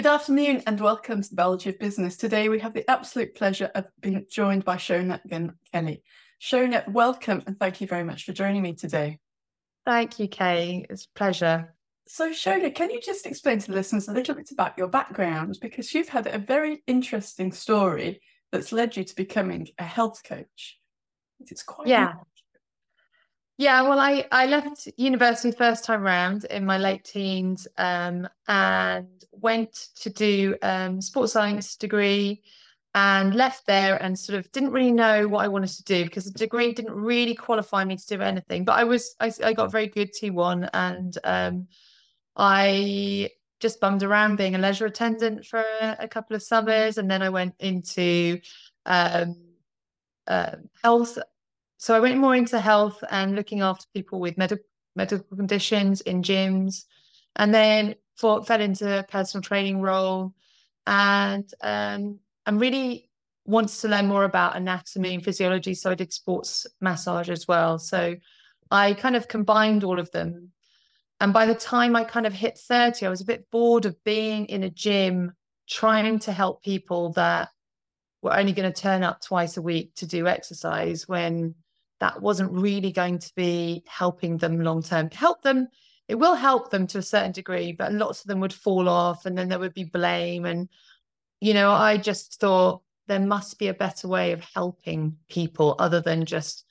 Good afternoon and welcome to the Biology of Business. Today we have the absolute pleasure of being joined by Seona Kelly. Seona, welcome and thank you very much for joining me today. Thank you, Kay. It's a pleasure. So, Seona, can you just explain to the listeners a little bit about your background? Because you've had a very interesting story that's led you to becoming a health coach. It's quite yeah. Yeah, well, I, I left university first time round in my late teens um, and went to do um, sports science degree and left there and sort of didn't really know what I wanted to do because the degree didn't really qualify me to do anything. But I was I, I got very good T1 and um, I just bummed around being a leisure attendant for a, a couple of summers and then I went into um, uh, health so I went more into health and looking after people with medical medical conditions in gyms, and then for, fell into a personal training role, and um, I'm really wanted to learn more about anatomy and physiology, so I did sports massage as well. So I kind of combined all of them. And by the time I kind of hit 30, I was a bit bored of being in a gym trying to help people that were only going to turn up twice a week to do exercise when that wasn't really going to be helping them long term. Help them, it will help them to a certain degree, but lots of them would fall off and then there would be blame. And, you know, I just thought there must be a better way of helping people other than just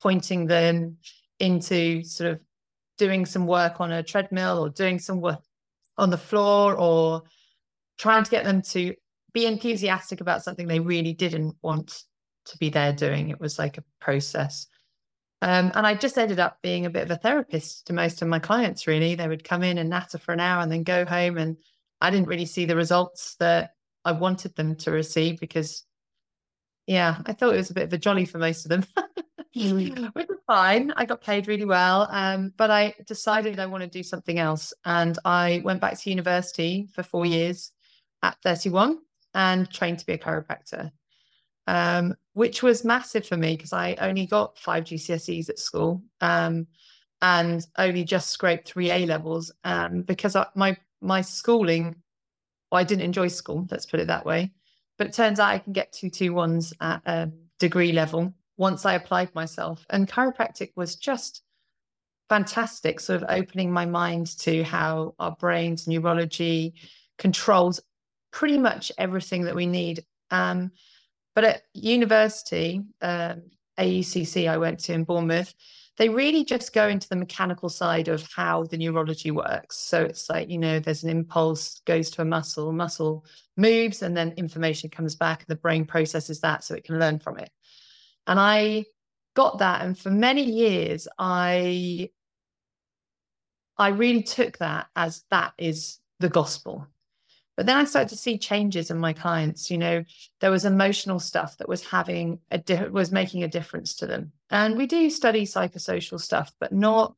pointing them into sort of doing some work on a treadmill or doing some work on the floor or trying to get them to be enthusiastic about something they really didn't want to be there doing. It was like a process. Um, and I just ended up being a bit of a therapist to most of my clients, really. They would come in and natter for an hour and then go home. And I didn't really see the results that I wanted them to receive because, yeah, I thought it was a bit of a jolly for most of them, mm. which was fine. I got paid really well. Um, but I decided I want to do something else. And I went back to university for four years at 31 and trained to be a chiropractor um, which was massive for me because I only got five GCSEs at school um, and only just scraped three A levels. Um, because I, my my schooling, well, I didn't enjoy school. Let's put it that way. But it turns out I can get two two ones at a degree level once I applied myself. And chiropractic was just fantastic, sort of opening my mind to how our brains, neurology controls pretty much everything that we need. Um, but at university, um, AUCC, I went to in Bournemouth, they really just go into the mechanical side of how the neurology works. So it's like, you know, there's an impulse goes to a muscle, muscle moves, and then information comes back, and the brain processes that so it can learn from it. And I got that. And for many years, I I really took that as that is the gospel. But then I started to see changes in my clients. You know, there was emotional stuff that was having a di- was making a difference to them. And we do study psychosocial stuff, but not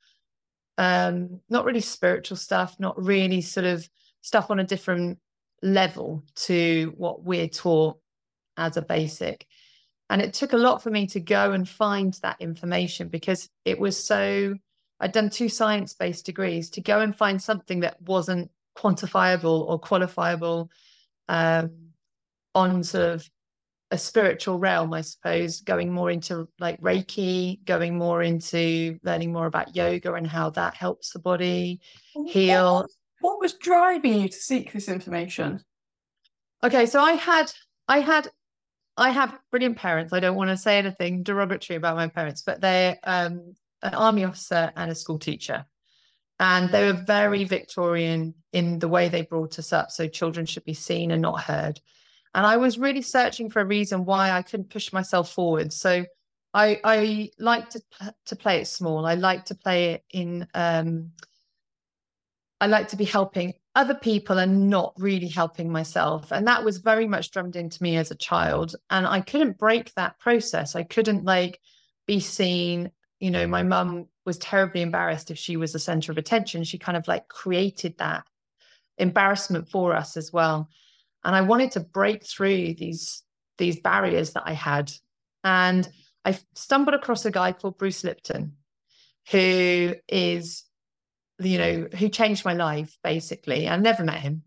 um, not really spiritual stuff, not really sort of stuff on a different level to what we're taught as a basic. And it took a lot for me to go and find that information because it was so. I'd done two science based degrees to go and find something that wasn't quantifiable or qualifiable um, on sort of a spiritual realm, I suppose, going more into like Reiki, going more into learning more about yoga and how that helps the body heal. What was driving you to seek this information? Okay, so I had, I had, I have brilliant parents. I don't want to say anything derogatory about my parents, but they're um, an army officer and a school teacher. And they were very Victorian in the way they brought us up. So children should be seen and not heard. And I was really searching for a reason why I couldn't push myself forward. So I I like to to play it small. I like to play it in um I like to be helping other people and not really helping myself. And that was very much drummed into me as a child. And I couldn't break that process. I couldn't like be seen. You know, my mum was terribly embarrassed if she was the center of attention. She kind of like created that embarrassment for us as well. And I wanted to break through these these barriers that I had. And I stumbled across a guy called Bruce Lipton, who is you know, who changed my life basically. I never met him.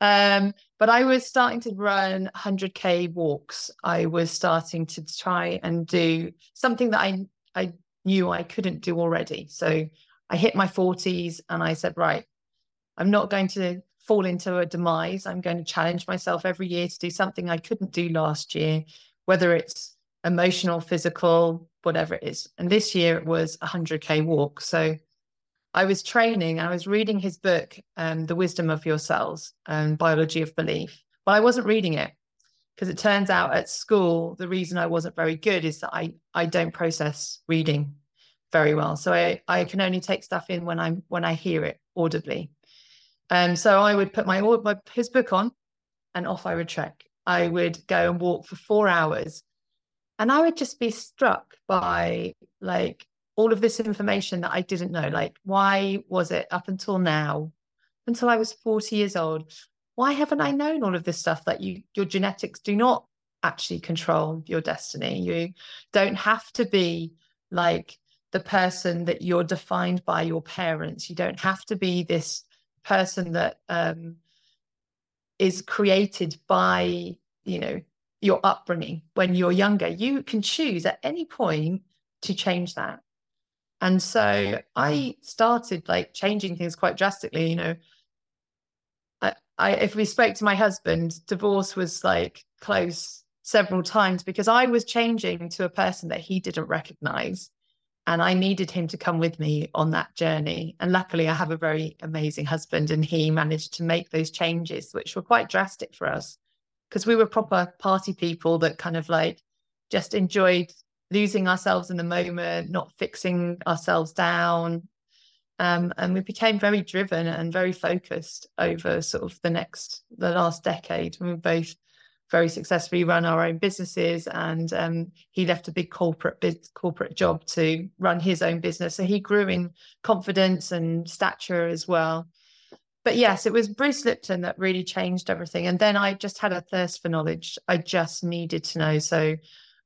Um, but I was starting to run 100k walks. I was starting to try and do something that I I knew I couldn't do already. So I hit my 40s and I said, right, I'm not going to fall into a demise. I'm going to challenge myself every year to do something I couldn't do last year, whether it's emotional, physical, whatever it is. And this year it was a 100K walk. So I was training, I was reading his book, um, The Wisdom of Your Cells and Biology of Belief. But I wasn't reading it because it turns out at school, the reason I wasn't very good is that I, I don't process reading very well. So I, I can only take stuff in when I'm when I hear it audibly. Um, so I would put my, my his book on, and off I would trek. I would go and walk for four hours, and I would just be struck by like all of this information that I didn't know. Like, why was it up until now, until I was forty years old? Why haven't I known all of this stuff that you your genetics do not actually control your destiny? You don't have to be like the person that you're defined by your parents. You don't have to be this person that um, is created by you know your upbringing when you're younger you can choose at any point to change that and so i started like changing things quite drastically you know I, if we spoke to my husband divorce was like close several times because i was changing to a person that he didn't recognize and I needed him to come with me on that journey. And luckily, I have a very amazing husband, and he managed to make those changes, which were quite drastic for us because we were proper party people that kind of like just enjoyed losing ourselves in the moment, not fixing ourselves down. Um, and we became very driven and very focused over sort of the next, the last decade. We both very successfully run our own businesses and um, he left a big corporate biz- corporate job to run his own business. So he grew in confidence and stature as well. But yes it was bruce lipton that really changed everything. And then i just had a thirst for knowledge. I just needed to know. So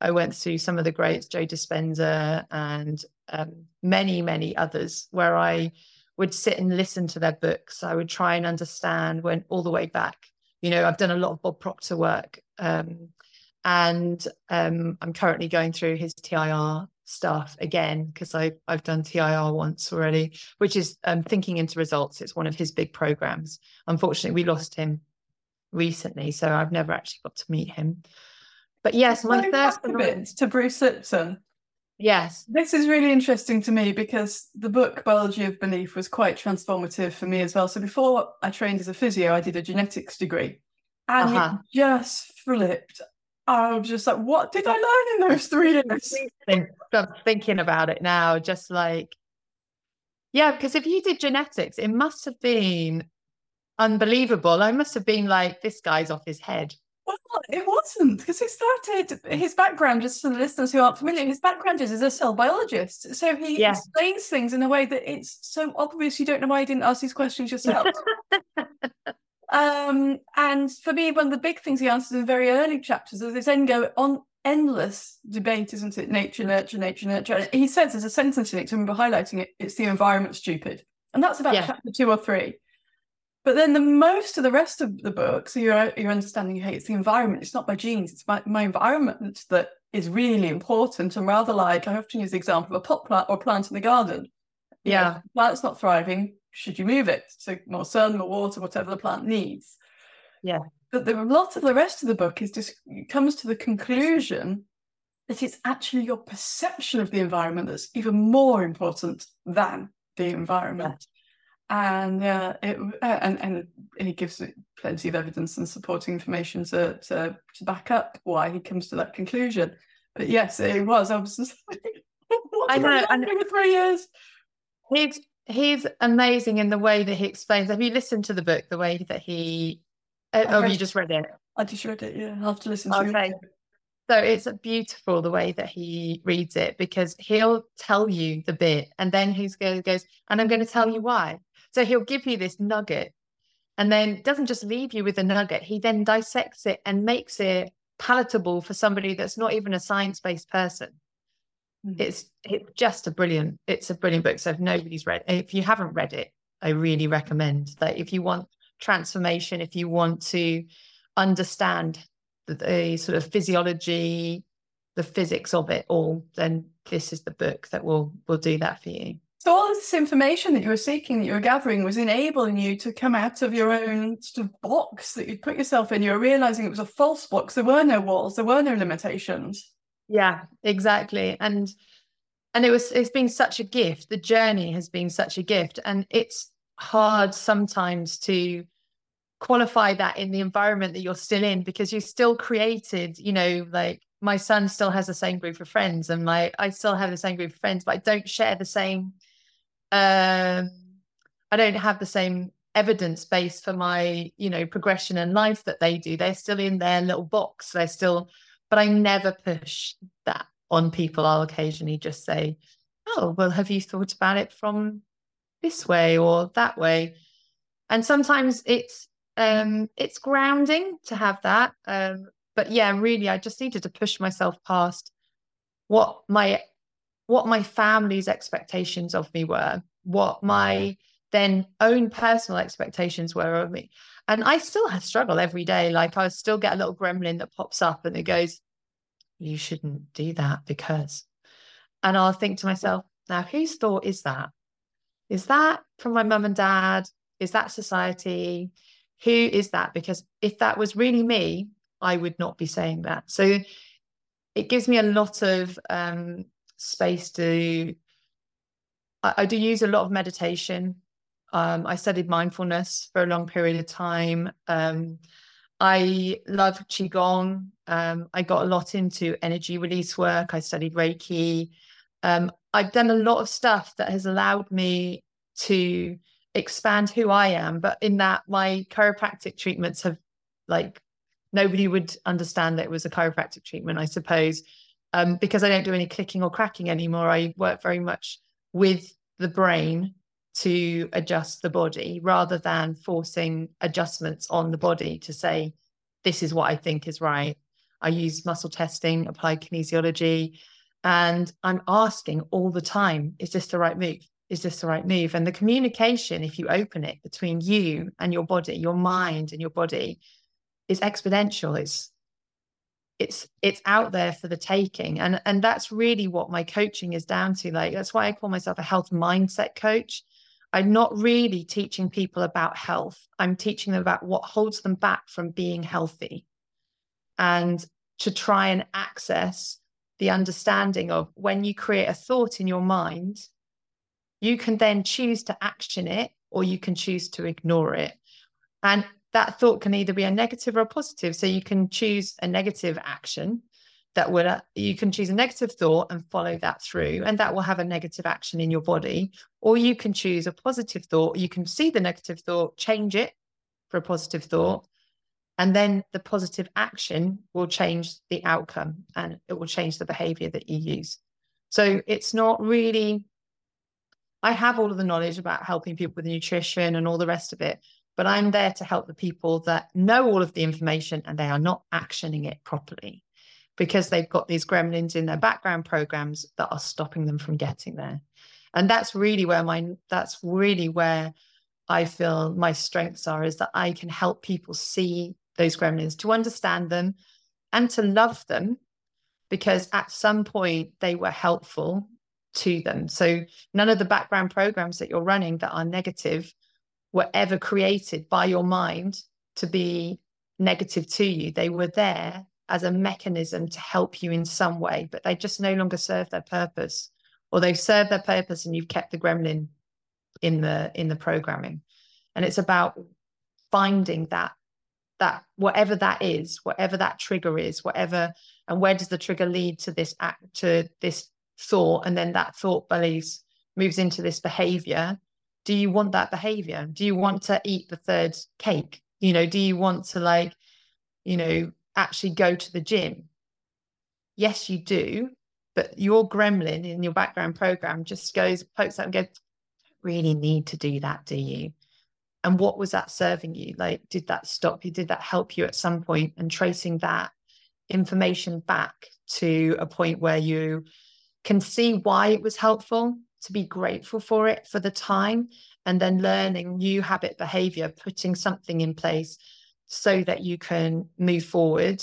i went through some of the greats joe dispenza and um, many many others where i would sit and listen to their books i would try and understand went all the way back you know, I've done a lot of Bob Proctor work, um, and um, I'm currently going through his TIR stuff again because I I've done TIR once already, which is um, thinking into results. It's one of his big programs. Unfortunately, we lost him recently, so I've never actually got to meet him. But yes, my first bit to Bruce Lipton. Yes. This is really interesting to me because the book Biology of Belief was quite transformative for me as well. So before I trained as a physio, I did a genetics degree and uh-huh. it just flipped. I was just like, what did I learn in those three years? I'm thinking about it now, just like, yeah, because if you did genetics, it must have been unbelievable. I must have been like, this guy's off his head. Well, it wasn't because he started his background, just for the listeners who aren't familiar, his background is as a cell biologist. So he yeah. explains things in a way that it's so obvious you don't know why he didn't ask these questions yourself. um, and for me, one of the big things he answers in very early chapters is this go on endless debate, isn't it? Nature, nurture, nature, nurture. And he says there's a sentence in it, to remember highlighting it, it's the environment stupid. And that's about yeah. chapter two or three. But then the most of the rest of the book, so you're you're understanding, hey, it's the environment. It's not my genes. It's my, my environment that is really important. And rather like I often use the example of a pot plant or a plant in the garden. Yeah, you plant's not thriving. Should you move it? So more sun, more water, whatever the plant needs. Yeah. But the, a lot of the rest of the book is just comes to the conclusion that it's actually your perception of the environment that's even more important than the environment and uh, it, uh, and and he gives plenty of evidence and supporting information to, to to back up why he comes to that conclusion. But yes, it was. I was just like, I know. And for three years. He's he's amazing in the way that he explains. Have you listened to the book? The way that he. Uh, oh, you just read it. I just read it. Yeah, I have to listen to okay. it. So it's beautiful the way that he reads it because he'll tell you the bit and then he goes, and I'm going to tell you why. So he'll give you this nugget and then doesn't just leave you with a nugget. He then dissects it and makes it palatable for somebody that's not even a science based person. mm. it's it's just a brilliant it's a brilliant book so if nobody's read if you haven't read it i really recommend that if you want transformation if you want to understand the, the sort of physiology the physics of it all then this is the book that will will do that for you so all of this information that you were seeking, that you were gathering, was enabling you to come out of your own sort of box that you'd put yourself in. You were realizing it was a false box. There were no walls. There were no limitations. Yeah, exactly. And and it was it's been such a gift. The journey has been such a gift, and it's hard sometimes to qualify that in the environment that you're still in because you still created. You know, like my son still has the same group of friends, and my I still have the same group of friends, but I don't share the same um, I don't have the same evidence base for my, you know, progression in life that they do. They're still in their little box. They're still, but I never push that on people. I'll occasionally just say, oh, well, have you thought about it from this way or that way? And sometimes it's um it's grounding to have that. Um, but yeah, really I just needed to push myself past what my what my family's expectations of me were, what my then own personal expectations were of me. And I still have struggle every day. Like I still get a little gremlin that pops up and it goes, You shouldn't do that because. And I'll think to myself, now whose thought is that? Is that from my mum and dad? Is that society? Who is that? Because if that was really me, I would not be saying that. So it gives me a lot of um, space to I, I, do use a lot of meditation. Um, i studied mindfulness for a long period of time. Um, i love qigong. Um, i got a lot into energy release work. I studied reiki. Um, i've done a lot of stuff that has allowed me to expand who i am but in that my chiropractic treatments have like nobody would understand that it was a chiropractic treatment i suppose um, because I don't do any clicking or cracking anymore. I work very much with the brain to adjust the body rather than forcing adjustments on the body to say, this is what I think is right. I use muscle testing, applied kinesiology, and I'm asking all the time, is this the right move? Is this the right move? And the communication, if you open it between you and your body, your mind and your body, is exponential. It's it's it's out there for the taking. And and that's really what my coaching is down to. Like that's why i call myself a health mindset coach. I'm not really teaching people about health. I'm teaching them about what holds them back from being healthy and to try and access the understanding of when you create a thought in your mind you can then choose to action it or you can choose to ignore it. And that thought can either be a negative or a positive. So you can choose a negative action that would, uh, you can choose a negative thought and follow that through, and that will have a negative action in your body. Or you can choose a positive thought. You can see the negative thought, change it for a positive thought, and then the positive action will change the outcome and it will change the behavior that you use. So it's not really, I have all of the knowledge about helping people with nutrition and all the rest of it, but I'm there to help the people that know all of the information and they are not actioning it properly because they've got these gremlins in their background programs that are stopping them from getting there. And that's really where my that's really where I feel my strengths are is that I can help people see those gremlins, to understand them and to love them because at some point they were helpful to them. So none of the background programs that you're running that are negative were ever created by your mind to be negative to you. They were there as a mechanism to help you in some way, but they just no longer serve their purpose, or they've served their purpose and you've kept the gremlin in the in the programming. And it's about finding that that whatever that is, whatever that trigger is, whatever, and where does the trigger lead to this act to this thought, and then that thought believes moves into this behavior do you want that behavior? Do you want to eat the third cake? You know do you want to like you know actually go to the gym? Yes you do but your gremlin in your background program just goes pokes out and goes really need to do that do you? And what was that serving you? Like did that stop you? Did that help you at some point? And tracing that information back to a point where you can see why it was helpful, to be grateful for it for the time, and then learning new habit behavior, putting something in place so that you can move forward.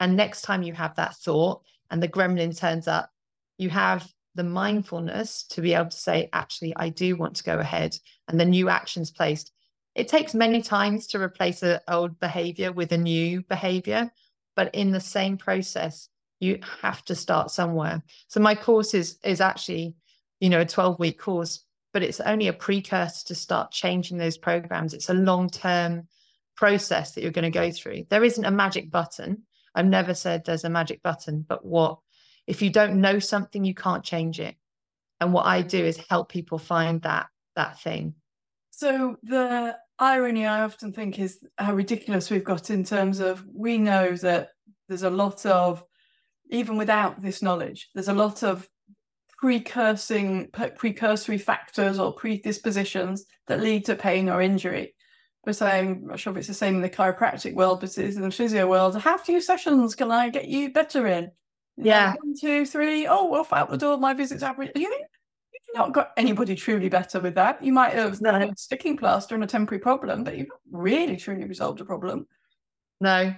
And next time you have that thought and the gremlin turns up, you have the mindfulness to be able to say, actually, I do want to go ahead, and the new actions placed. It takes many times to replace an old behavior with a new behavior, but in the same process, you have to start somewhere. So my course is is actually, you know, a 12 week course, but it's only a precursor to start changing those programs. It's a long term process that you're going to go through. There isn't a magic button. I've never said there's a magic button, but what if you don't know something, you can't change it. And what I do is help people find that that thing. So the irony I often think is how ridiculous we've got in terms of we know that there's a lot of even without this knowledge, there's a lot of precursing precursory factors or predispositions that lead to pain or injury. We're saying, I'm not sure if it's the same in the chiropractic world, but it's in the physio world. How few sessions can I get you better in? Yeah. One, two, three. Oh, off out the door. My visits average. You you've not got anybody truly better with that. You might have no. a sticking plaster and a temporary problem, but you've not really truly resolved a problem. No.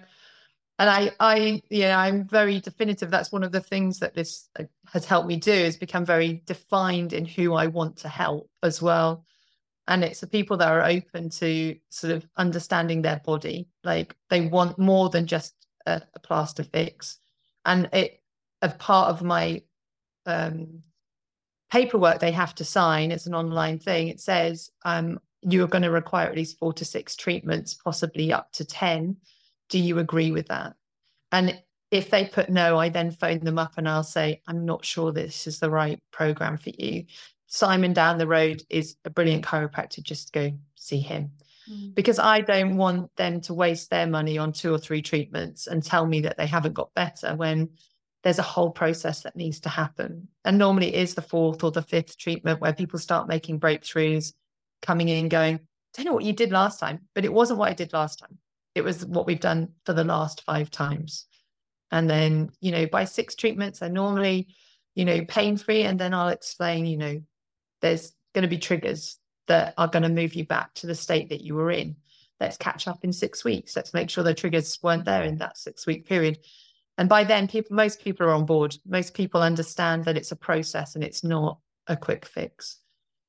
And I, I, yeah, I'm very definitive. That's one of the things that this uh, has helped me do is become very defined in who I want to help as well. And it's the people that are open to sort of understanding their body. Like they want more than just a, a plaster fix. And it, as part of my um, paperwork they have to sign, it's an online thing, it says um, you're going to require at least four to six treatments, possibly up to 10. Do you agree with that? And if they put no, I then phone them up and I'll say, I'm not sure this is the right program for you. Simon down the road is a brilliant chiropractor, just go see him. Mm. Because I don't want them to waste their money on two or three treatments and tell me that they haven't got better when there's a whole process that needs to happen. And normally it is the fourth or the fifth treatment where people start making breakthroughs, coming in, going, don't know what you did last time, but it wasn't what I did last time. It was what we've done for the last five times. And then, you know, by six treatments, they're normally, you know, pain free. And then I'll explain, you know, there's going to be triggers that are going to move you back to the state that you were in. Let's catch up in six weeks. Let's make sure the triggers weren't there in that six week period and by then people most people are on board most people understand that it's a process and it's not a quick fix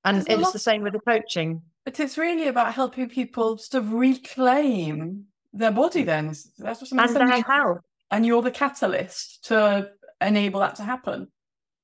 and There's it's the same with the coaching but it's really about helping people to reclaim their body then that's what and their health and you're the catalyst to enable that to happen.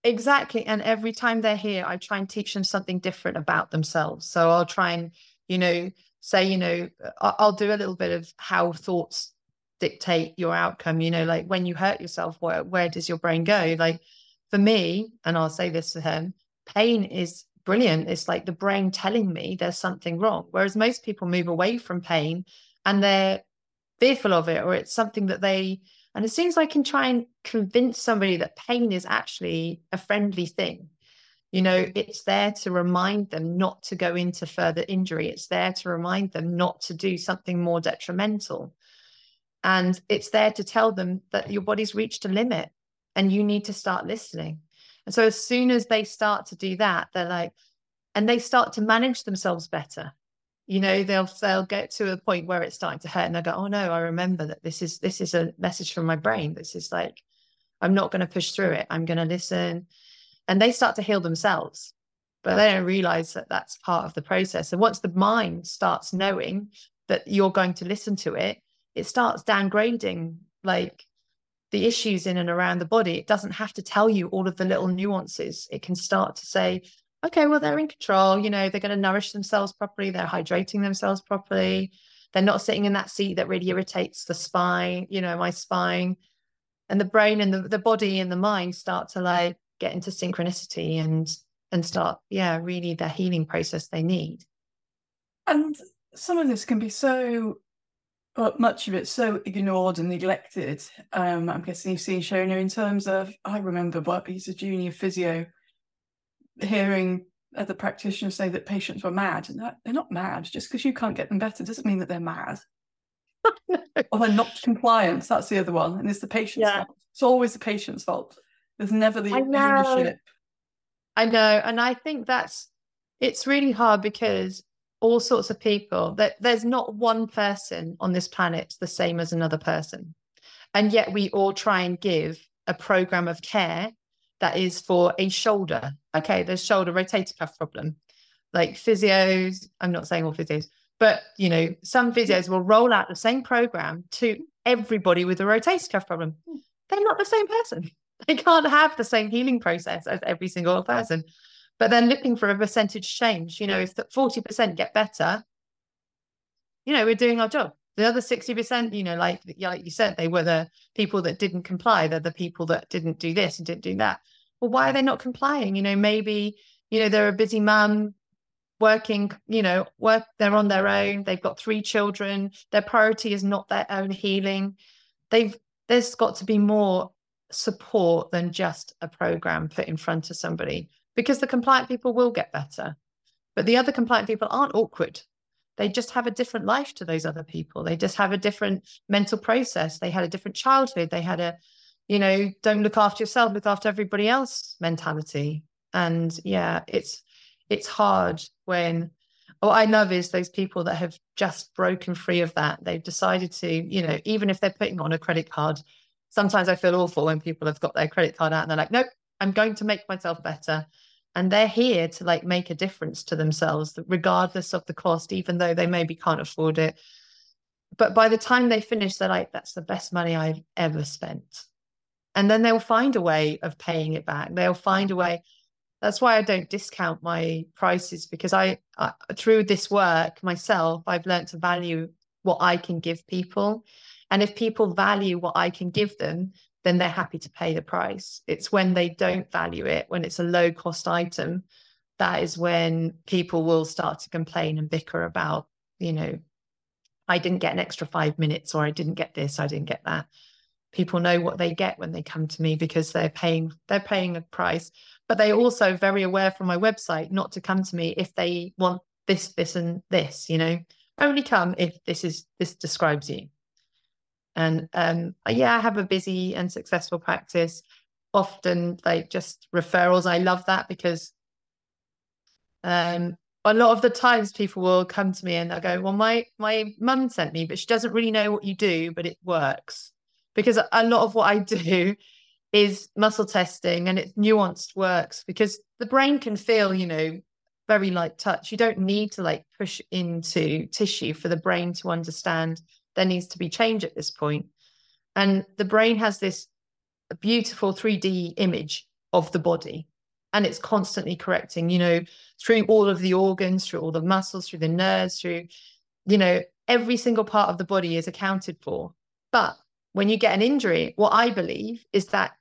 Exactly. And every time they're here i try and teach them something different about themselves. So i'll try and you know say you know i'll do a little bit of how thoughts dictate your outcome. You know like when you hurt yourself where where does your brain go? Like for me and I'll say this to him pain is brilliant. It's like the brain telling me there's something wrong whereas most people move away from pain and they're fearful of it or it's something that they and as soon as I can try and convince somebody that pain is actually a friendly thing you know it's there to remind them not to go into further injury it's there to remind them not to do something more detrimental and it's there to tell them that your body's reached a limit and you need to start listening. And so as soon as they start to do that, they're like, and they start to manage themselves better. You know, they'll they'll get to a point where it's starting to hurt and they'll go, Oh no, I remember that this is this is a message from my brain. This is like, I'm not going to push through it. I'm going to listen. And they start to heal themselves. But they don't realize that that's part of the process. And once the mind starts knowing that you're going to listen to it, it starts downgrading like the issues in and around the body. It doesn't have to tell you all of the little nuances. It can start to say, okay, well, they're in control. You know, they're going to nourish themselves properly. They're hydrating themselves properly. They're not sitting in that seat that really irritates the spine, you know, my spine. And the brain and the, the body and the mind start to like get into synchronicity and and start, yeah, really the healing process they need. And some of this can be so but much of it so ignored and neglected. Um, I'm guessing you've seen Seona in terms of I remember working he's a junior physio, hearing other practitioners say that patients were mad, and they're not mad. Just because you can't get them better doesn't mean that they're mad. or they're not compliant. That's the other one, and it's the patient's yeah. fault. It's always the patient's fault. There's never the I know. leadership. I know. And I think that's it's really hard because all sorts of people that there's not one person on this planet the same as another person. And yet we all try and give a program of care that is for a shoulder. Okay, there's shoulder rotator cuff problem. Like physios, I'm not saying all physios, but you know, some physios will roll out the same program to everybody with a rotator cuff problem. Hmm. They're not the same person. They can't have the same healing process as every single person. But then looking for a percentage change, you know, if the 40% get better, you know, we're doing our job. The other 60%, you know, like, like you said, they were the people that didn't comply. They're the people that didn't do this and didn't do that. Well, why are they not complying? You know, maybe, you know, they're a busy mum working, you know, work, they're on their own. They've got three children. Their priority is not their own healing. They've, there's got to be more support than just a program put in front of somebody because the compliant people will get better. But the other compliant people aren't awkward. They just have a different life to those other people. They just have a different mental process. They had a different childhood. They had a, you know, don't look after yourself, look after everybody else mentality. And yeah, it's it's hard when what I love is those people that have just broken free of that. They've decided to, you know, even if they're putting on a credit card, sometimes I feel awful when people have got their credit card out and they're like, nope, I'm going to make myself better. And they're here to like make a difference to themselves, regardless of the cost, even though they maybe can't afford it. But by the time they finish, they're like, that's the best money I've ever spent. And then they'll find a way of paying it back. They'll find a way. That's why I don't discount my prices because I, I through this work myself, I've learned to value what I can give people. And if people value what I can give them, then they're happy to pay the price. It's when they don't value it, when it's a low cost item, that is when people will start to complain and bicker about, you know, I didn't get an extra five minutes or I didn't get this, I didn't get that. People know what they get when they come to me because they're paying they're paying a price. But they're also very aware from my website not to come to me if they want this, this, and this, you know. Only come if this is this describes you. And um, yeah, I have a busy and successful practice. Often, like just referrals. I love that because um, a lot of the times people will come to me and they'll go, "Well, my my mum sent me, but she doesn't really know what you do, but it works." Because a lot of what I do is muscle testing and it's nuanced works because the brain can feel, you know, very light touch. You don't need to like push into tissue for the brain to understand there needs to be change at this point. And the brain has this beautiful 3D image of the body and it's constantly correcting, you know, through all of the organs, through all the muscles, through the nerves, through, you know, every single part of the body is accounted for. But when you get an injury, what I believe is that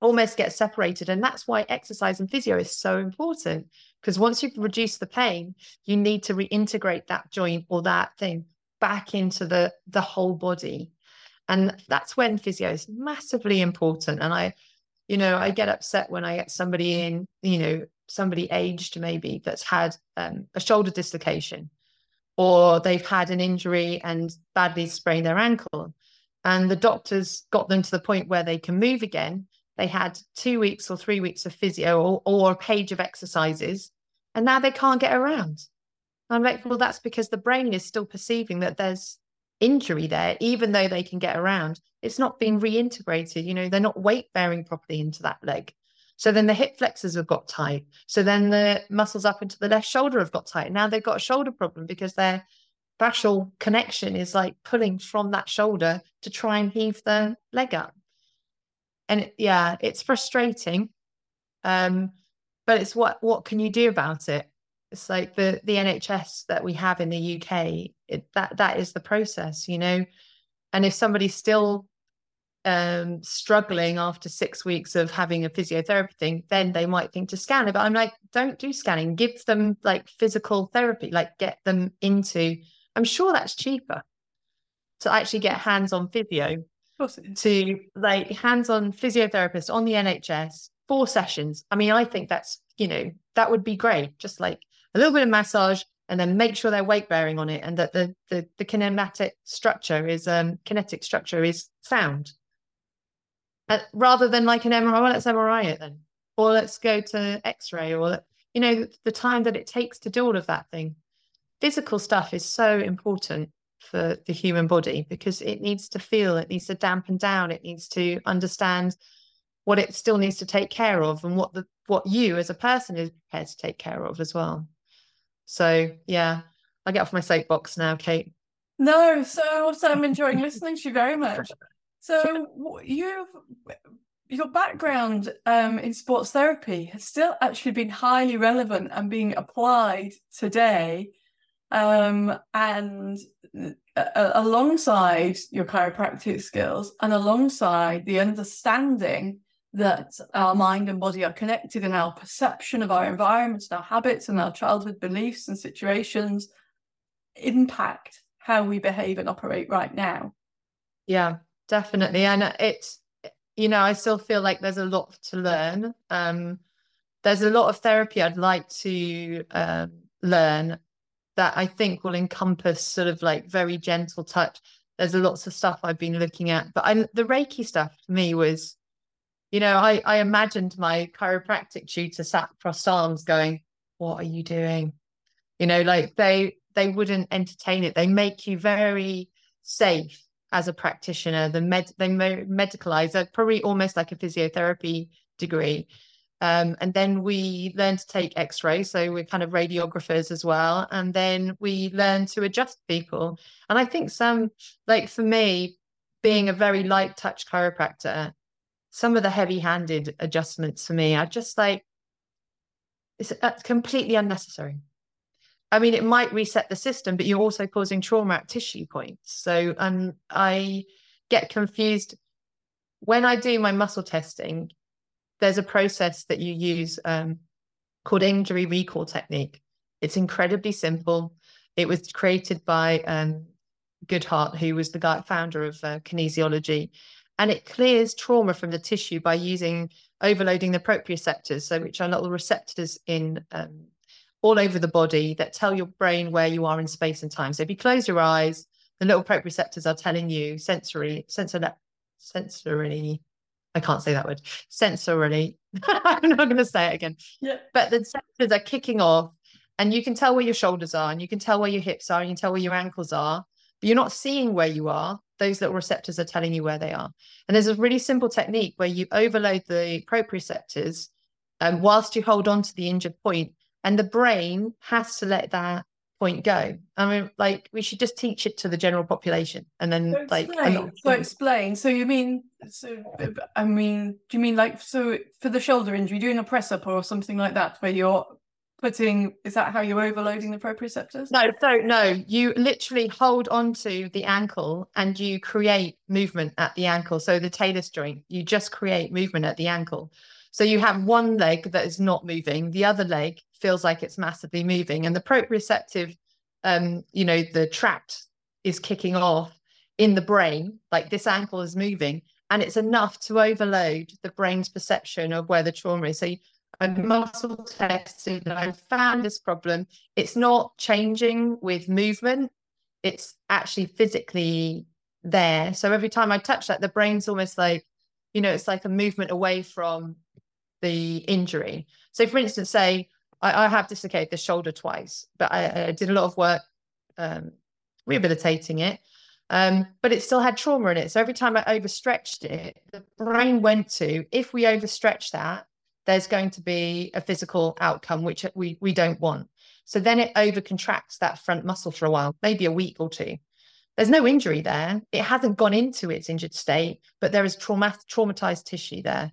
almost gets separated. And that's why exercise and physio is so important. Because once you've reduced the pain, you need to reintegrate that joint or that thing back into the the whole body and that's when physio is massively important and i you know i get upset when i get somebody in you know somebody aged maybe that's had um, a shoulder dislocation or they've had an injury and badly sprained their ankle and the doctors got them to the point where they can move again they had two weeks or three weeks of physio or, or a page of exercises and now they can't get around I'm like, well, that's because the brain is still perceiving that there's injury there, even though they can get around. It's not being reintegrated. You know, they're not weight bearing properly into that leg. So then the hip flexors have got tight. So then the muscles up into the left shoulder have got tight. Now they've got a shoulder problem because their fascial connection is like pulling from that shoulder to try and heave the leg up. And it, yeah, it's frustrating. Um, but it's what what can you do about it? it's like the the NHS that we have in the UK it, that that is the process you know and if somebody's still um, struggling after six weeks of having a physiotherapy thing then they might think to scan it but I'm like don't do scanning give them like physical therapy like get them into I'm sure that's cheaper to actually get hands-on physio to like hands-on physiotherapist on the NHS four sessions I mean I think that's you know that would be great just like a little bit of massage, and then make sure they're weight bearing on it and that the the, the kinematic structure is um kinetic structure is sound. uh, rather than like an MRI. Well, let's MRI it then, or let's go to X-ray, or you know, the time that it takes to do all of that thing. Physical stuff is so important for the human body because it needs to feel, it needs to dampen down, it needs to understand what it still needs to take care of and what the what you as a person is prepared to take care of as well. So yeah, I get off my soapbox now, Kate. No, so also I'm enjoying listening to you very much. So you've your background um, in sports therapy has still actually been highly relevant and being applied today. Um, and uh, alongside your chiropractic skills and alongside the understanding that our mind and body are connected and our perception of our environments and our habits and our childhood beliefs and situations impact how we behave and operate right now. Yeah, definitely. And it's, you know, I still feel like there's a lot to learn. Um, there's a lot of therapy I'd like to um, learn that I think will encompass sort of like very gentle touch. There's lots of stuff I've been looking at, but I, the Reiki stuff to me was, you know, I, I imagined my chiropractic tutor sat crossed arms going, what are you doing? You know, like they, they wouldn't entertain it. They make you very safe as a practitioner. The med, they medicalize, probably almost like a physiotherapy degree. Um, and then we learn to take x rays. So we're kind of radiographers as well. And then we learn to adjust people. And I think some, like for me, being a very light touch chiropractor, some of the heavy handed adjustments for me are just like, it's uh, completely unnecessary. I mean, it might reset the system, but you're also causing trauma at tissue points. So um, I get confused when I do my muscle testing there's a process that you use um, called injury recall technique. It's incredibly simple. It was created by um, Goodheart, who was the guy founder of uh, kinesiology, and it clears trauma from the tissue by using overloading the proprioceptors, so which are little receptors in um, all over the body that tell your brain where you are in space and time. So if you close your eyes, the little proprioceptors are telling you sensory, sensory, sensory I can't say that word. Sensorily. I'm not going to say it again. Yeah. But the sensors are kicking off, and you can tell where your shoulders are, and you can tell where your hips are, and you can tell where your ankles are, but you're not seeing where you are. Those little receptors are telling you where they are. And there's a really simple technique where you overload the proprioceptors um, whilst you hold on to the injured point, and the brain has to let that point go? I mean, like we should just teach it to the general population, and then so like explain, so explain. So you mean so? I mean, do you mean like so for the shoulder injury, doing a press up or something like that, where you're putting? Is that how you're overloading the proprioceptors? No, so no. You literally hold onto the ankle and you create movement at the ankle. So the talus joint, you just create movement at the ankle. So you have one leg that is not moving, the other leg feels like it's massively moving, and the proprioceptive, um, you know, the tract is kicking off in the brain, like this ankle is moving, and it's enough to overload the brain's perception of where the trauma is. So I muscle tested and I found this problem. It's not changing with movement, it's actually physically there. So every time I touch that, the brain's almost like, you know, it's like a movement away from the injury. So, for instance, say I, I have dislocated the shoulder twice, but I, I did a lot of work um, rehabilitating it. Um, but it still had trauma in it. So every time I overstretched it, the brain went to if we overstretch that, there's going to be a physical outcome which we we don't want. So then it overcontracts that front muscle for a while, maybe a week or two. There's no injury there. It hasn't gone into its injured state, but there is trauma, traumatized tissue there.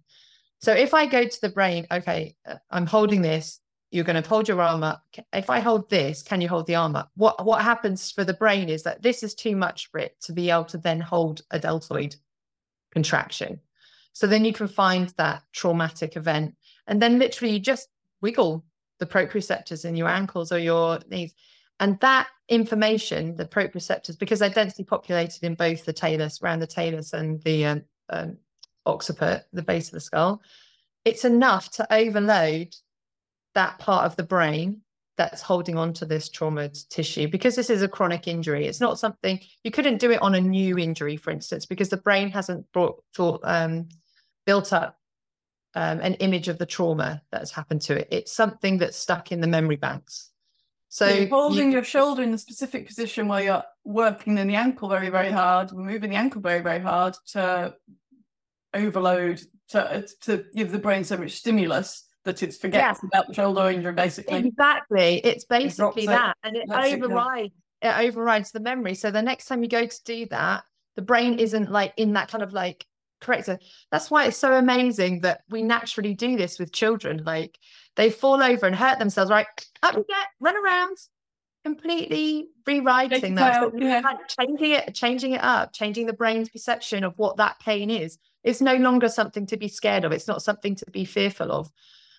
So if I go to the brain, okay, uh, I'm holding this, you're going to hold your arm up. If I hold this, can you hold the arm up? What what happens for the brain is that this is too much for it to be able to then hold a deltoid contraction. So then you can find that traumatic event, and then literally you just wiggle the proprioceptors in your ankles or your knees, and that information, the proprioceptors, because they're densely populated in both the talus, around the talus, and the um, um, occiput, the base of the skull, it's enough to overload that part of the brain that's holding on to this trauma tissue because this is a chronic injury. It's not something you couldn't do it on a new injury, for instance, because the brain hasn't brought, brought um, built up um, an image of the trauma that has happened to it. It's something that's stuck in the memory banks. So you're holding you, your shoulder in a specific position while you're working in the ankle very, very hard, moving the ankle very, very hard to overload to to give the brain so much stimulus that it forgets yeah. about the shoulder injury. Basically, exactly. It's basically it that, and it overrides it, it overrides the memory. So the next time you go to do that, the brain isn't like in that kind of like correct. That's why it's so amazing that we naturally do this with children. Like they fall over and hurt themselves, right? Up you get, run around, completely rewriting that, yeah. changing it, changing it up, changing the brain's perception of what that pain is. It's no longer something to be scared of. It's not something to be fearful of.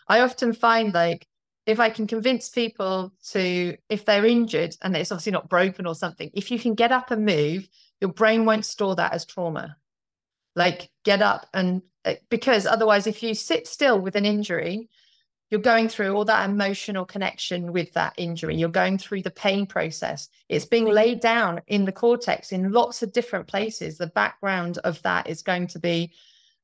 I often find like if I can convince people to, if they're injured and it's obviously not broken or something, if you can get up and move, your brain won't store that as trauma. Like get up and eh, because otherwise, if you sit still with an injury, you're going through all that emotional connection with that injury. You're going through the pain process. It's being laid down in the cortex in lots of different places. The background of that is going to be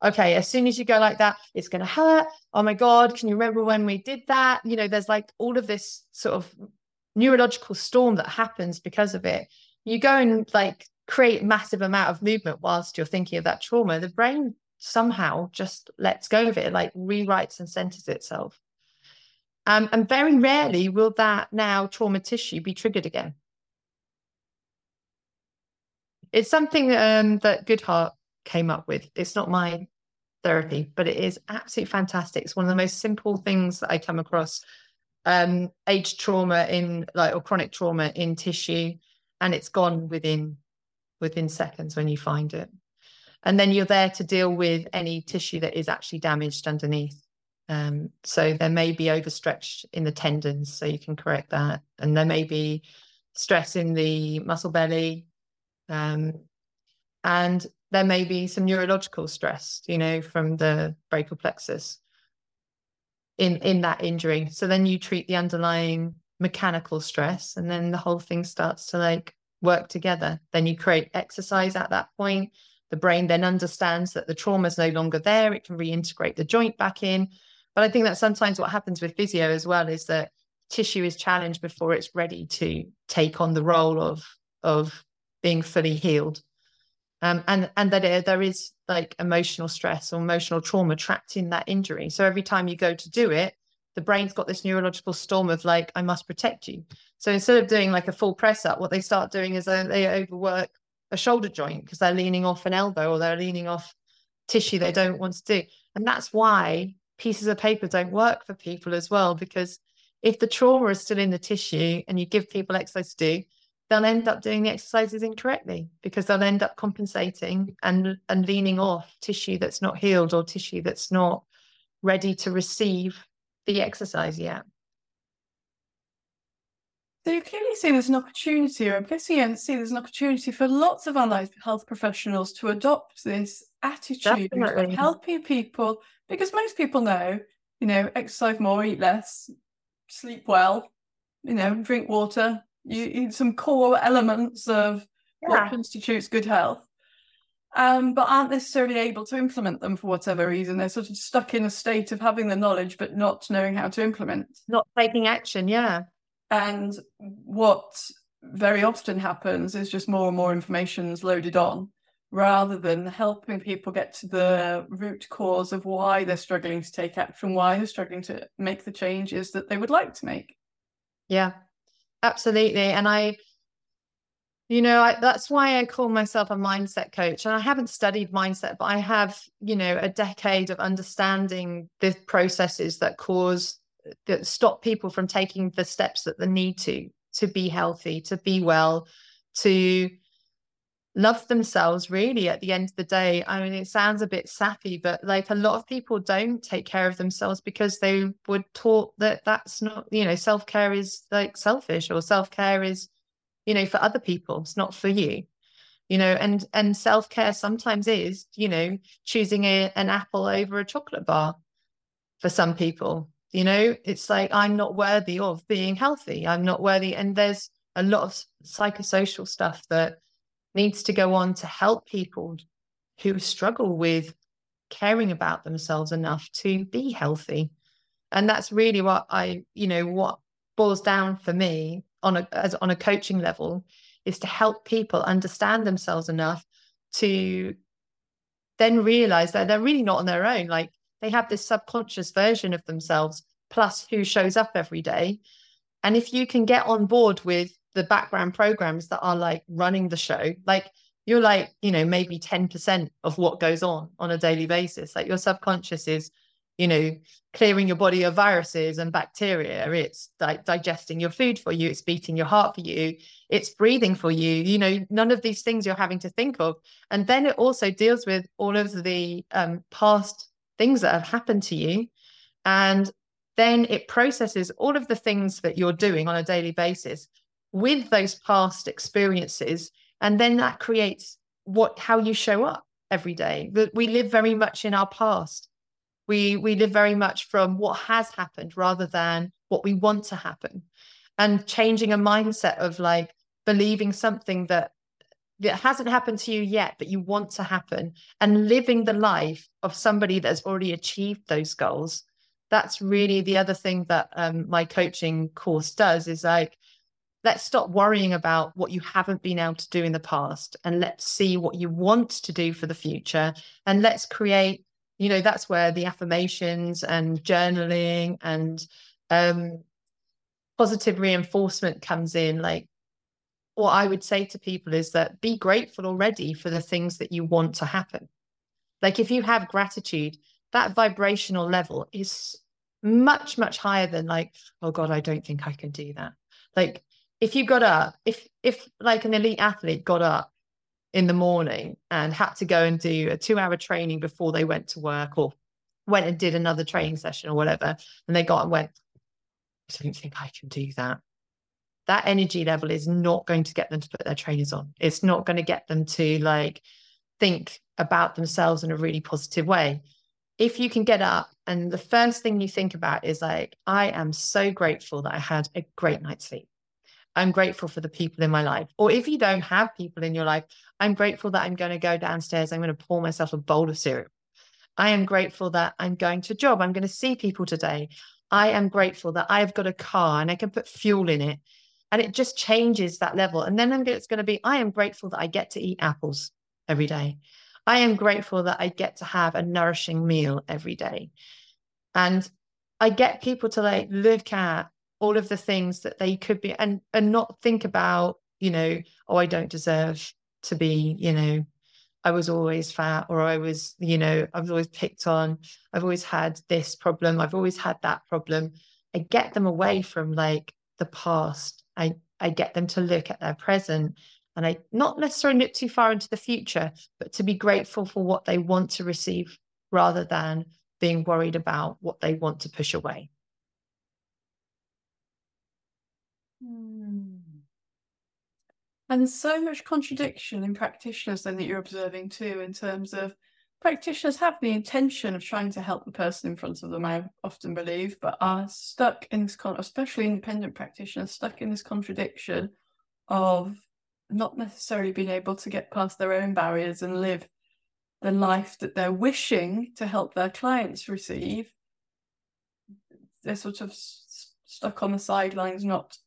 okay, as soon as you go like that, it's going to hurt. Oh my God, can you remember when we did that? You know, there's like all of this sort of neurological storm that happens because of it. You go and like create massive amount of movement whilst you're thinking of that trauma. The brain somehow just lets go of it, like rewrites and centers itself. Um, and very rarely will that now trauma tissue be triggered again. It's something um, that Goodheart came up with. It's not my therapy, but it is absolutely fantastic. It's one of the most simple things that I come across. Um, age trauma in like or chronic trauma in tissue, and it's gone within within seconds when you find it. And then you're there to deal with any tissue that is actually damaged underneath. Um, so there may be overstretch in the tendons, so you can correct that. And there may be stress in the muscle belly. Um, and there may be some neurological stress, you know, from the brachial plexus in, in that injury. So then you treat the underlying mechanical stress and then the whole thing starts to like work together. Then you create exercise at that point. The brain then understands that the trauma is no longer there. It can reintegrate the joint back in. But I think that sometimes what happens with physio as well is that tissue is challenged before it's ready to take on the role of of being fully healed. Um, and and that it, there is like emotional stress or emotional trauma trapped in that injury. So every time you go to do it, the brain's got this neurological storm of like, I must protect you. So instead of doing like a full press up, what they start doing is they, they overwork a shoulder joint because they're leaning off an elbow or they're leaning off tissue they don't want to do. And that's why pieces of paper don't work for people as well because if the trauma is still in the tissue and you give people exercise to do they'll end up doing the exercises incorrectly because they'll end up compensating and and leaning off tissue that's not healed or tissue that's not ready to receive the exercise yet so you clearly see there's an opportunity, or I'm guessing you see there's an opportunity for lots of allied health professionals to adopt this attitude Definitely. of helping people because most people know, you know, exercise more, eat less, sleep well, you know, drink water. You eat some core elements of yeah. what constitutes good health. Um, but aren't necessarily able to implement them for whatever reason. They're sort of stuck in a state of having the knowledge but not knowing how to implement. Not taking action, yeah. And what very often happens is just more and more information is loaded on rather than helping people get to the root cause of why they're struggling to take action, why they're struggling to make the changes that they would like to make. Yeah, absolutely. And I, you know, I, that's why I call myself a mindset coach. And I haven't studied mindset, but I have, you know, a decade of understanding the processes that cause, that stop people from taking the steps that they need to, to be healthy, to be well, to love themselves really at the end of the day. I mean it sounds a bit sappy but like a lot of people don't take care of themselves because they were taught that that's not you know self-care is like selfish or self-care is you know for other people it's not for you. You know and and self-care sometimes is you know choosing a, an apple over a chocolate bar for some people you know it's like i'm not worthy of being healthy i'm not worthy and there's a lot of psychosocial stuff that needs to go on to help people who struggle with caring about themselves enough to be healthy. And that's really what I, you know, what boils down for me on a as on a coaching level is to help people understand themselves enough to then realize that they're really not on their own. Like they have this subconscious version of themselves plus who shows up every day. And if you can get on board with the background programs that are like running the show, like you're like, you know, maybe 10% of what goes on on a daily basis. Like your subconscious is, you know, clearing your body of viruses and bacteria. It's like digesting your food for you. It's beating your heart for you. It's breathing for you. You know, none of these things you're having to think of. And then it also deals with all of the um, past things that have happened to you. And then it processes all of the things that you're doing on a daily basis with those past experiences and then that creates what how you show up every day that we live very much in our past we we live very much from what has happened rather than what we want to happen and changing a mindset of like believing something that that hasn't happened to you yet but you want to happen and living the life of somebody that's already achieved those goals. That's really the other thing that um, my coaching course does is like let's stop worrying about what you haven't been able to do in the past and let's see what you want to do for the future and let's create you know that's where the affirmations and journaling and um, positive reinforcement comes in like what i would say to people is that be grateful already for the things that you want to happen like if you have gratitude that vibrational level is much much higher than like oh god i don't think i can do that like if you got up, if if like an elite athlete got up in the morning and had to go and do a two hour training before they went to work or went and did another training session or whatever, and they got and went, I don't think I can do that. That energy level is not going to get them to put their trainers on. It's not going to get them to like think about themselves in a really positive way. If you can get up and the first thing you think about is like, I am so grateful that I had a great night's sleep. I'm grateful for the people in my life. Or if you don't have people in your life, I'm grateful that I'm going to go downstairs. I'm going to pour myself a bowl of cereal. I am grateful that I'm going to job. I'm going to see people today. I am grateful that I've got a car and I can put fuel in it. And it just changes that level. And then it's going to be I am grateful that I get to eat apples every day. I am grateful that I get to have a nourishing meal every day. And I get people to like look at all of the things that they could be and and not think about you know oh i don't deserve to be you know i was always fat or i was you know i was always picked on i've always had this problem i've always had that problem i get them away from like the past i i get them to look at their present and i not necessarily look too far into the future but to be grateful for what they want to receive rather than being worried about what they want to push away Hmm. And there's so much contradiction in practitioners then that you're observing too, in terms of practitioners have the intention of trying to help the person in front of them, I often believe, but are stuck in this, con- especially independent practitioners, stuck in this contradiction of not necessarily being able to get past their own barriers and live the life that they're wishing to help their clients receive. They're sort of stuck on the sidelines, not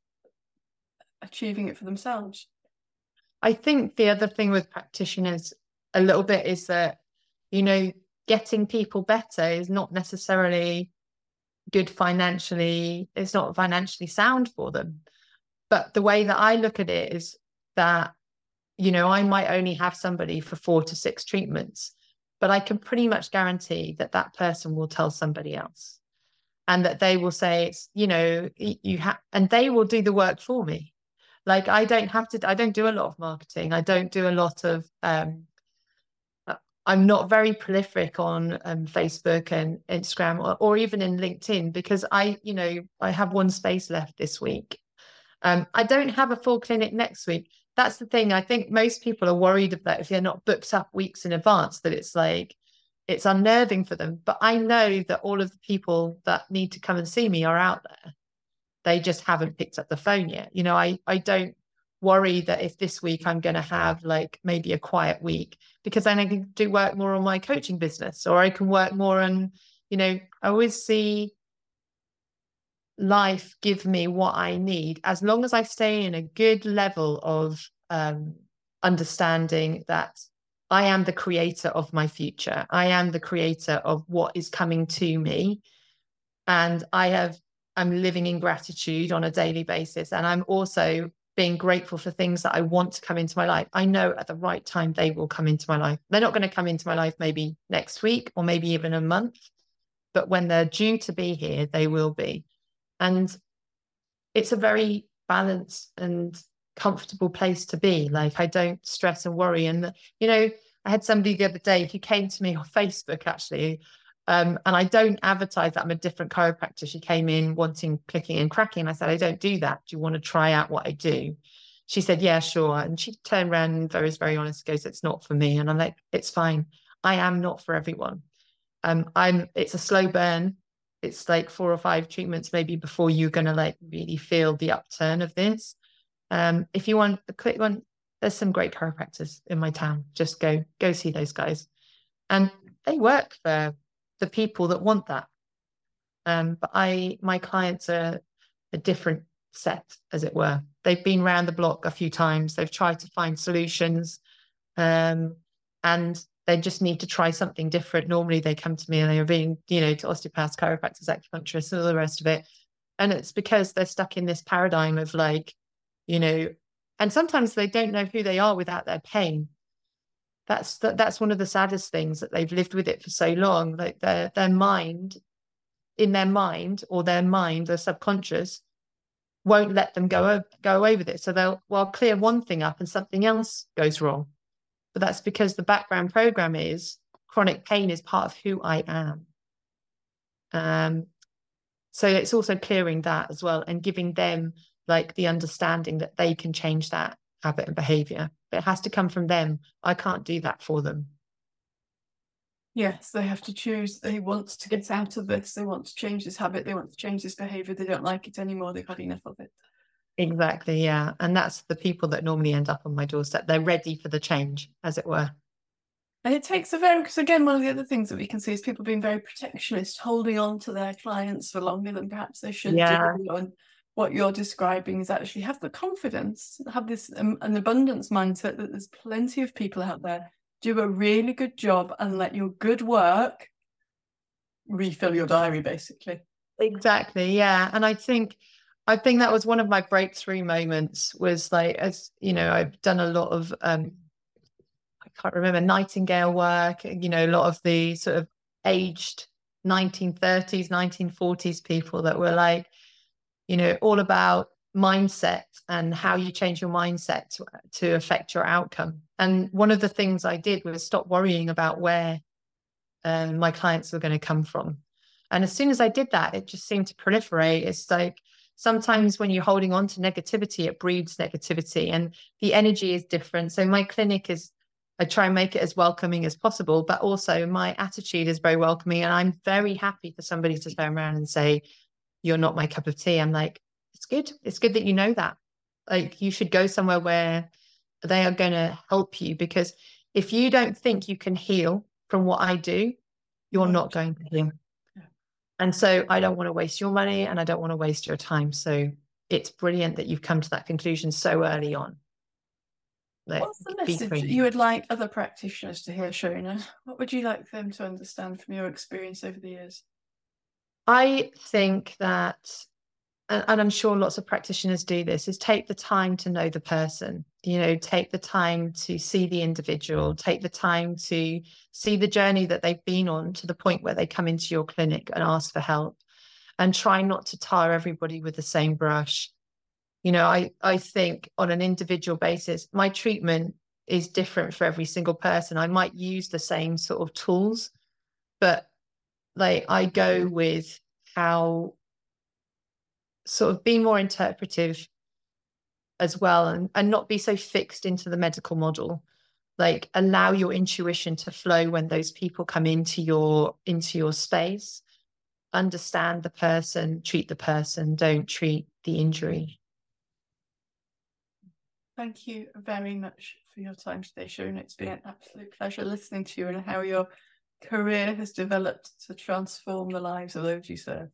achieving it for themselves. I think the other thing with practitioners a little bit is that, you know, getting people better is not necessarily good financially, it's not financially sound for them. But the way that I look at it is that, you know, I might only have somebody for four to six treatments, but I can pretty much guarantee that that person will tell somebody else and that they will say it's you know you have and they will do the work for me like I don't have to, I don't do a lot of marketing. I don't do a lot of, um, I'm not very prolific on um, Facebook and Instagram or, or, even in LinkedIn because I, you know, I have one space left this week. Um, I don't have a full clinic next week. That's the thing. I think most people are worried about if they're not booked up weeks in advance, that it's like, it's unnerving for them. But I know that all of the people that need to come and see me are out there they just haven't picked up the phone yet. You know, I I don't worry that if this week I'm going to have like maybe a quiet week because then I can do work more on my coaching business or I can work more on, you know, I always see life give me what I need as long as I stay in a good level of um, understanding that I am the creator of my future. I am the creator of what is coming to me. And I have, I'm living in gratitude on a daily basis. And I'm also being grateful for things that I want to come into my life. I know at the right time they will come into my life. They're not going to come into my life maybe next week or maybe even a month, but when they're due to be here, they will be. And it's a very balanced and comfortable place to be. Like I don't stress and worry. And you know, I had somebody the other day who came to me on Facebook actually. Um, and I don't advertise that I'm a different chiropractor. She came in wanting clicking and cracking. I said, I don't do that. Do you want to try out what I do? She said, Yeah, sure. And she turned around and very, very honest, goes, It's not for me. And I'm like, It's fine. I am not for everyone. Um, I'm it's a slow burn. It's like four or five treatments maybe before you're gonna like really feel the upturn of this. Um, if you want a quick one, there's some great chiropractors in my town. Just go go see those guys, and they work for the people that want that. Um, but I my clients are a different set, as it were. They've been around the block a few times. They've tried to find solutions, um, and they just need to try something different. Normally, they come to me and they're being, you know, to osteopaths, chiropractors, acupuncturists, and all the rest of it. And it's because they're stuck in this paradigm of like, you know, and sometimes they don't know who they are without their pain. That's that, that's one of the saddest things that they've lived with it for so long. Like their their mind, in their mind or their mind, their subconscious, won't let them go go over this. So they'll well clear one thing up and something else goes wrong. But that's because the background program is chronic pain is part of who I am. Um, so it's also clearing that as well and giving them like the understanding that they can change that habit and behavior. It has to come from them. I can't do that for them. Yes, they have to choose. They want to get out of this. They want to change this habit. They want to change this behavior. They don't like it anymore. They've had enough of it. Exactly. Yeah. And that's the people that normally end up on my doorstep. They're ready for the change, as it were. And it takes a very, because again, one of the other things that we can see is people being very protectionist, holding on to their clients for longer than perhaps they should yeah. do. And what you're describing is actually have the confidence, have this um, an abundance mindset that there's plenty of people out there. Do a really good job and let your good work refill your diary, basically. Exactly. Yeah. And I think I think that was one of my breakthrough moments was like as you know, I've done a lot of um I can't remember Nightingale work, you know, a lot of the sort of aged 1930s, 1940s people that were like, you know, all about mindset and how you change your mindset to, to affect your outcome. And one of the things I did was stop worrying about where um, my clients were going to come from. And as soon as I did that, it just seemed to proliferate. It's like sometimes when you're holding on to negativity, it breeds negativity and the energy is different. So my clinic is, I try and make it as welcoming as possible, but also my attitude is very welcoming. And I'm very happy for somebody to turn around and say, you're not my cup of tea. I'm like, it's good. It's good that you know that. Like you should go somewhere where they are going to help you because if you don't think you can heal from what I do, you're not going to heal. And so I don't want to waste your money and I don't want to waste your time. So it's brilliant that you've come to that conclusion so early on. Like, What's the message you would like other practitioners to hear, Seona? What would you like them to understand from your experience over the years? I think that, and I'm sure lots of practitioners do this, is take the time to know the person. You know, take the time to see the individual, take the time to see the journey that they've been on to the point where they come into your clinic and ask for help, and try not to tar everybody with the same brush. You know, I, I think on an individual basis, my treatment is different for every single person. I might use the same sort of tools, but like I go mm-hmm. with how sort of be more interpretive as well and, and not be so fixed into the medical model. Like allow your intuition to flow when those people come into your into your space. Understand the person treat the person don't treat the injury. Thank you very much for your time today, Sharon. It's been an absolute pleasure listening to you and how your career has developed to transform the lives of those you serve.